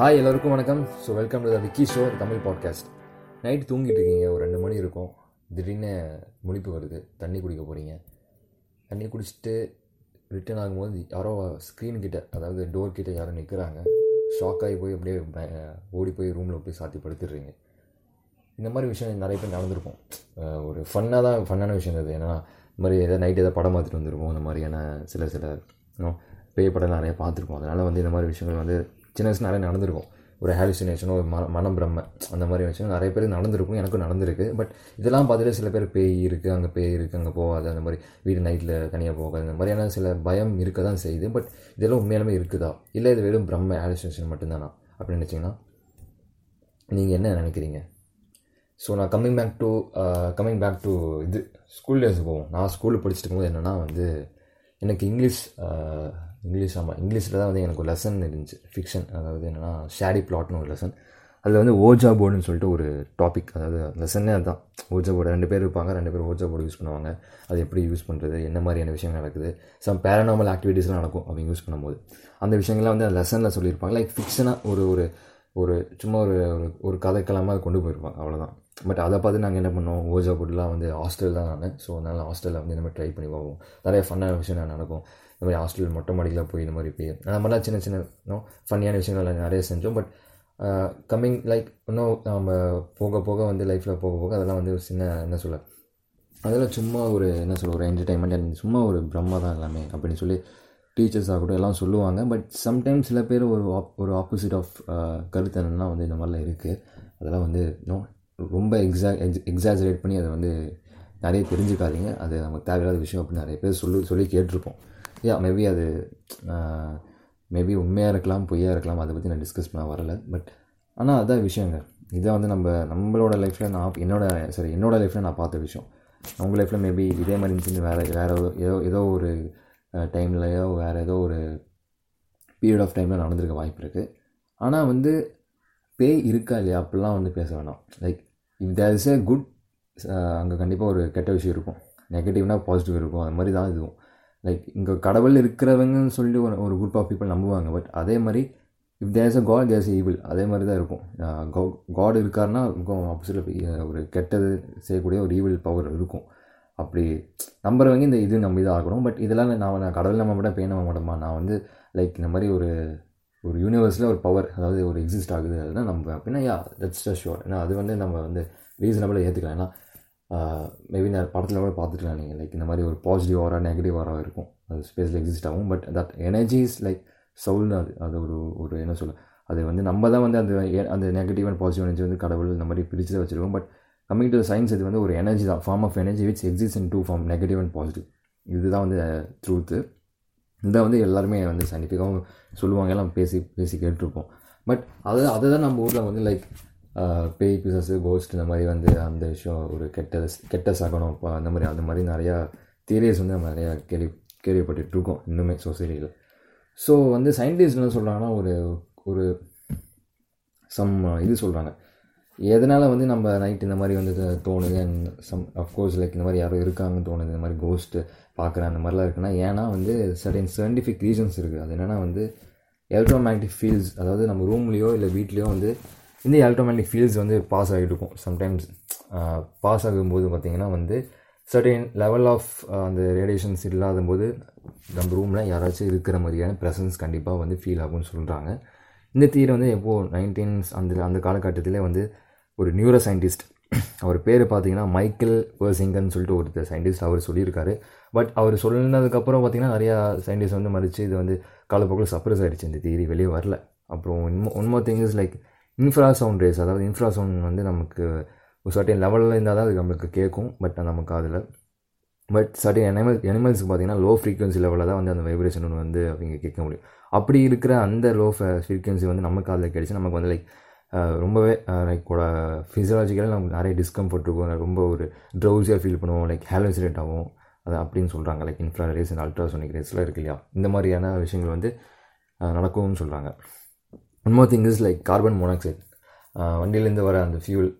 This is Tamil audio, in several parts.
ஹாய் எல்லோருக்கும் வணக்கம். So welcome to the Vicky show Tamil podcast night தூங்கிட்டு இருக்கீங்க. ஒரு ரெண்டு மணி இருக்கும். திடீர்னு முழிப்பு வருது. தண்ணி குடிக்க போகிறீங்க தண்ணி குடிச்சிட்டு ரிட்டர்ன் ஆகும்போது யாரோ ஸ்க்ரீன் கிட்ட அதாவது டோர் கிட்ட யாரோ நிற்கிறாங்க ஷாக் ஆகி போய் அப்படியே ஓடி போய் ரூமில் போய் சாத்தி படுத்துடுறீங்க. இந்த மாதிரி விஷயம் நிறைய பேர் நடந்திருக்கும். ஒரு ஃபன்னாக தான் ஃபன்னான விஷயம் இது ஏன்னா இந்த மாதிரி எதாவது நைட் எதாவது படம் பார்த்துட்டு வந்திருப்போம். இந்த மாதிரியான சில சில பேய் படம் நிறைய பார்த்துருப்போம். அதனால் வந்து இந்த மாதிரி விஷயங்கள் வந்து சின்ன வயசு நிறைய நடந்திருக்கும். ஒரு ஹாலுசினேஷனோ ஒரு மன மனம் பிரம்ம அந்த மாதிரி வச்சு நிறைய பேர் நடந்திருக்கும் எனக்கும் நடந்திருக்கு. பட் இதெல்லாம் பார்த்துட்டு சில பேர் பேய் இருக்குது அங்கே பேய் இருக்குது அங்கே போகாது அந்த மாதிரி வீடு நைட்டில் தனியாக போகாது அந்த மாதிரியான சில பயம் இருக்க தான் செய்யுது. பட் இதெல்லாம் உண்மையாலுமே இருக்குதா? இல்லை இது வெறும் பிரம்ம ஹாலுசினேஷன் மட்டும்தானா? அப்படின்னு நினச்சிங்கன்னா நீங்கள் என்ன நினைக்கிறீங்க? ஸோ நான் coming back to coming back to இது ஸ்கூல் டேஸ் போவோம். நான் ஸ்கூலில் படிச்சுட்டு இருக்கும்போது என்னென்னா வந்து எனக்கு இங்கிலீஷ் இங்கிலீஷ் ஆமாம் இங்கிலீஷில் தான் வந்து எனக்கு ஒரு லெசன் இருந்துச்சு. ஃபிக்ஷன் அதாவது என்னென்னா ஷேரி பிளாட்னு ஒரு லெசன் அதில் வந்து ஓஜா போர்டுன்னு சொல்லிட்டு ஒரு டாபிக் அதாவது லெசனே அதுதான். ஓஜா போர்டு ரெண்டு பேர் இருப்பாங்க ரெண்டு பேர் ஓஜா போர்டு யூஸ் பண்ணுவாங்க. அது எப்படி யூஸ் பண்ணுறது என்ன மாதிரியான விஷயம் நடக்குது சம் பேரனாமல் ஆக்டிவிட்டீஸ்லாம் நடக்கும் அவங்க யூஸ் பண்ணும்போது. அந்த விஷயங்கள்லாம் வந்து லெசனில் சொல்லியிருப்பாங்க. லைக் ஃபிக்ஷனாக ஒரு ஒரு ஒரு சும்மா ஒரு ஒரு- ஒரு கதைக்களமாக அதை கொண்டு போயிருப்பாங்க அவ்வளோதான் பட் அதை பார்த்து நாங்கள் என்ன பண்ணோம் ஓஜா போட்டுலாம் வந்து ஹாஸ்டல் தான் நான். ஸோ அதனால் ஹாஸ்டலில் வந்து இந்த மாதிரி ட்ரை பண்ணி பார்ப்போம். நிறைய ஃபன்னான விஷயம் நடக்கும். இந்த மாதிரி ஹாஸ்டல் மொட்டை மாடியில் போய் இந்த மாதிரி போய் அந்த மாதிரிலாம் சின்ன சின்ன ஃபன்னியான விஷயங்கள் நிறைய செஞ்சோம். பட் கம்மிங் லைக் இன்னும் நம்ம போக போக வந்து லைஃப்பில் போக போக அதெல்லாம் வந்து ஒரு சின்ன என்ன சொல்ல அதெல்லாம் சும்மா ஒரு என்ன சொல்ல ஒரு என்டர்டைன்மெண்ட் சும்மா ஒரு பிரம்மா தான் எல்லாமே அப்படின்னு சொல்லி டீச்சர்ஸ் ஆகட்டும் எல்லாம் சொல்லுவாங்க. பட் சம்டைம்ஸ் சில பேர் ஒரு ஆப் ஒரு ஆப்போசிட் ஆஃப் கருத்து என்னென்னா வந்து இந்த மாதிரிலாம் இருக்குது அதெல்லாம் வந்து நோ ரொம்ப எக்ஸா எக்ஸாஜரேட் பண்ணி அதை வந்து நிறைய தெரிஞ்சுக்காதீங்க. அது நமக்கு தேவையில்லாத விஷயம் அப்படின்னு நிறைய பேர் சொல்லி சொல்லி கேட்டிருப்போம். யா மேபி அது மேபி உண்மையாக இருக்கலாம் பொய்யாக இருக்கலாம் அதை பற்றி நான் டிஸ்கஸ் பண்ண வரல. பட் ஆனால் அதான் விஷயங்க. இதை வந்து நம்ம நம்மளோட லைஃப்பில் நான் என்னோட சரி என்னோட லைஃப்பில் நான் பார்த்த விஷயம். அவங்க லைஃப்பில் மேபி இதே மாதிரி இருந்துச்சுன்னு வேறு வேறு ஏதோ ஏதோ ஒரு டைம்லையோ வேறு ஏதோ ஒரு பீரியட் ஆஃப் டைமில் நடந்திருக்க வாய்ப்பு இருக்குது ஆனால் வந்து பே இருக்கா இல்லையா? அப்படிலாம் வந்து பேச வேணாம். Like if there is a good அங்கே கண்டிப்பாக ஒரு கெட்ட விஷயம் இருக்கும். நெகட்டிவ்னால் பாசிட்டிவ் இருக்கும். அது மாதிரி தான் இதுவும். லைக் இங்கே கடவுள் இருக்கிறவங்கன்னு சொல்லி ஒரு ஒரு குரூப் ஆஃப் பீப்புள் நம்புவாங்க. பட் அதே மாதிரி if there's a god there's evil அதே மாதிரி தான் இருக்கும். காட் இருக்காருன்னா ஆப்போசிட்டில் ஒரு கெட்டது செய்யக்கூடிய ஒரு ஈவில் பவர் இருக்கும். அப்படி நம்புறவங்க இந்த இது நம்பி தான் ஆகணும் பட் இதெல்லாம் நான் நான் கடவுள் நம்ப மாட்டேன் பேய் நம்ப மாட்டேமா? நான் வந்து லைக் இந்த மாதிரி ஒரு ஒரு யூனிவர்ஸில் ஒரு பவர் அதாவது ஒரு எக்ஸிஸ்ட் ஆகுது அதுதான் நம்ம அப்படின்னா யா தட்ஸ் ஷோர் ஏன்னா அது வந்து நம்ம வந்து ரீசனபிளாக ஏற்றுக்கலாம் ஏன்னா மேபி நான் படத்தில் கூட பார்த்துக்கலாம் நீங்கள் லைக் இந்த மாதிரி ஒரு பாசிட்டிவ் ஆரா நெகட்டிவ் ஆரா இருக்கும். அது ஸ்பேஸில் எக்ஸிஸ்ட் ஆகும். But that energy is like சவுல்னு அது. அது ஒரு ஒரு என்ன சொல்ல அது வந்து நம்ம தான் வந்து அந்த அந்த நெகட்டிவ் அண்ட் பாசிட்டிவ் எனர்ஜி வந்து கடவுள் இந்த மாதிரி பிரித்து வச்சுருக்கோம். பட் கம்மிங் டு சயின்ஸ் இது வந்து ஒரு எனர்ஜி தான். Form of energy which exist in two form negative and positive இதுதான் வந்து ட்ரூத்து இதை வந்து எல்லாருமே வந்து சயின்டிஃபிக்காகவும் சொல்லுவாங்க எல்லாம் பேசி பேசி கேட்டிருப்போம். பட் அது அதை தான் நம்ம ஊரில் வந்து லைக் பேய் பிசஸ் கோஸ்ட் இந்த மாதிரி வந்து அந்த விஷயம் ஒரு கெட்ட கெட்ட சகனம் இப்போ அந்த மாதிரி அந்த மாதிரி நிறையா தியரிஸ் வந்து நம்ம நிறையா கேள்வி கேள்விப்பட்டுட்டு இருக்கோம் இன்னுமே சொசைட்டியில் ஸோ வந்து சயின்டிஸ்ட் என்ன சொல்கிறாங்கன்னா ஒரு ஒரு சம் இது சொல்கிறாங்க எதனால் வந்து நம்ம நைட் இந்த மாதிரி வந்து தோணுது? அண்ட் சம் அஃப்கோர்ஸ் லைக் இந்த மாதிரி யாரோ இருக்காங்கன்னு தோணுது. இந்த மாதிரி கோஸ்ட்டு பார்க்குறேன் அந்த மாதிரிலாம் இருக்குன்னா ஏன்னா வந்து சர்டன் சயின்டிஃபிக் ரீசன்ஸ் இருக்குது அது என்னென்னா வந்து எலக்ட்ரோமேக்டிக் ஃபீல்ட்ஸ் அதாவது நம்ம ரூம்லேயோ இல்லை வீட்லேயோ வந்து இந்த எலக்ட்ரோமேக்னெட்டிக் ஃபீல்ட்ஸ் வந்து பாஸ் ஆகிட்டு இருக்கும். சம்டைம்ஸ் பாஸ் ஆகும்போது பார்த்திங்கன்னா வந்து சர்டன் லெவல் ஆஃப் அந்த ரேடியேஷன்ஸ் இல்லாத போது நம்ம ரூமில் யாராச்சும் இருக்கிற மாதிரியான ப்ரெசன்ஸ் கண்டிப்பாக வந்து ஃபீல் ஆகும்னு சொல்கிறாங்க இந்த தீரை வந்து எப்போது நைன்டீன்ஸ் அந்த அந்த காலகட்டத்திலே வந்து ஒரு நியூரோ சயின்டிஸ்ட் அவர் பேர் பார்த்தீங்கன்னா மைக்கேல் பர்சிங்கன்னு சொல்லிட்டு ஒருத்தர் சயின்டிஸ்ட் அவர் சொல்லியிருக்காரு. பட் அவர் சொன்னதுக்கப்புறம் பார்த்தீங்கன்னா நிறையா சயின்டிஸ்ட் வந்து மதித்து இது வந்து காலப்போக்கில் சப்ரஸ் ஆகிடுச்சு இந்த தியரி வெளியே வரல. அப்புறம் ஒன்மோ உண்மை thing is like infrasound rays அதாவது இன்ஃப்ரா சவுண்ட் வந்து நமக்கு ஒரு சர்டன் லெவலில் இருந்தால் தான் அது நம்மளுக்கு கேட்கும். பட் நமக்கு அதில் பட் சர்டன் அனிமல் அனிமல்ஸுக்கு பார்த்தீங்கன்னா லோ ஃப்ரீக்வன்சி லெவலில் தான் வந்து அந்த வைப்ரேஷன் வந்து அவங்க கேட்க முடியும். அப்படி இருக்கிற அந்த லோ ஃப்ரீக்வன்சி வந்து நமக்கு அதில் கிடச்சி நமக்கு வந்து லைக் ரொம்பவே லைக் கூட ஃபிசியாலஜிக்கலாக நமக்கு நிறைய டிஸ்கம்ஃபர்ட் இருக்கும். ரொம்ப ஒரு ட்ரௌசியாக ஃபீல் பண்ணுவோம். லைக் ஹேலோசினேட் ஆகும். அது அப்படின்னு சொல்கிறாங்க like infra rays and ultrasonic ரேஸ்லாம் இருக்கு இல்லையா? இந்த மாதிரியான விஷயங்கள் வந்து நடக்கும்னு சொல்கிறாங்க one thing is like carbon monoxide வண்டியிலேருந்து வர அந்த ஃபியூல்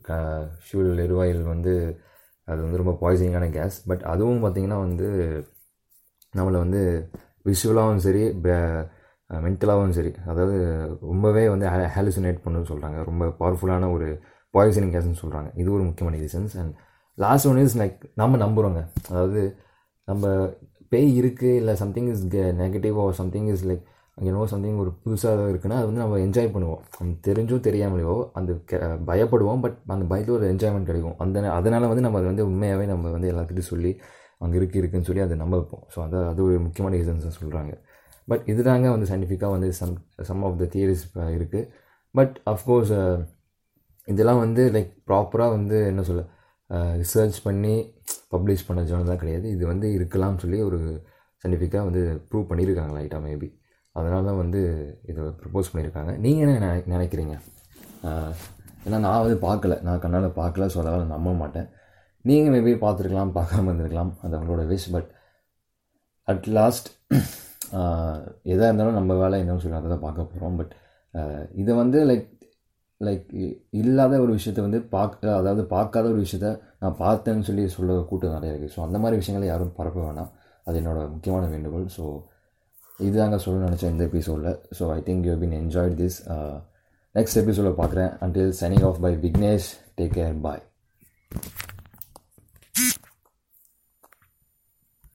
ஃபியூல் எரிவாயு வந்து அது வந்து ரொம்ப பாய்சனிங்கான கேஸ் பட் அதுவும் பார்த்திங்கன்னா வந்து நம்மளை வந்து விஷுவலாகவும் சரி மென்டலாகவும் சரி. அதாவது ரொம்பவே வந்து ஹாலுசினேட் பண்ணுன்னு சொல்கிறாங்க ரொம்ப பவர்ஃபுல்லான ஒரு பாய்சனிங் கேஸ்ன்னு சொல்கிறாங்க இது ஒரு முக்கியமான reasons and last one is like நம்ம நம்புகிறோங்க அதாவது நம்ம பேய் இருக்குது இல்லை something is negative or something is like அங்கே சம்திங் ஒரு புதுசாக இருக்குன்னா அது வந்து நம்ம என்ஜாய் பண்ணுவோம். நம்ம தெரிஞ்சும் தெரியாமலையோ அந்த பயப்படுவோம். பட் அந்த பயத்தில் ஒரு என்ஜாய்மெண்ட் கிடைக்கும். அந்த அதனால் வந்து நம்ம அதை வந்து உண்மையாகவே நம்ம வந்து எல்லாத்துக்கிட்டையும் சொல்லி அங்கே இருக்குது இருக்குன்னு சொல்லி அதை நம்ப வைப்போம். ஸோ அதை அது ஒரு முக்கியமான ரீசன்ஸ் சொல்கிறாங்க பட் இதுதாங்க வந்து சயின்டிஃபிக்காக வந்து some some of the theories இருக்குது பட் அஃப்கோர்ஸ் இதெல்லாம் வந்து லைக் ப்ராப்பராக வந்து என்ன சொல்ல uh, ரிசர்ச் பண்ணி பப்ளிஷ் பண்ண ஜேர்னல் கிடையாது. இது வந்து இருக்கலாம்னு சொல்லி ஒரு சயின்டிஃபிக்காக வந்து ப்ரூவ் பண்ணியிருக்காங்க லைட்டாக மேபி அதனால தான் வந்து இதை ப்ரப்போஸ் பண்ணியிருக்காங்க நீங்கள் என்ன நினை- நினைக்கிறீங்க? ஏன்னா நான் வந்து பார்க்கல. நான் கண்ணால் பார்க்கல ஸோ அதனால் நம்ப மாட்டேன். நீங்கள் மேபி பார்த்துருக்கலாம் பார்க்காம இருந்திருக்கலாம். அது அவங்களோட விஷ் பட் அட் லாஸ்ட் எதாக இருந்தாலும் நம்ம வேலை என்னன்னு சொல்லி அதை தான் பார்க்க போகிறோம் பட் இதை வந்து லைக் லைக் இல்லாத ஒரு விஷயத்தை வந்து பார்க்க அதாவது பார்க்காத ஒரு விஷயத்த நான் பார்த்தேன்னு சொல்லி சொல்ல கூட்டம் நிறைய இருக்குது ஸோ அந்த மாதிரி விஷயங்களை யாரும் பரப்ப வேணாம். அது என்னோடய முக்கியமான வேண்டுகோள். ஸோ இதுதாங்க சொல்ல நினச்சேன் இந்த எபிசோடில் so I think you been enjoyed this next எபிசோடில் பார்க்குறேன். Until signing off by Vignesh take care bye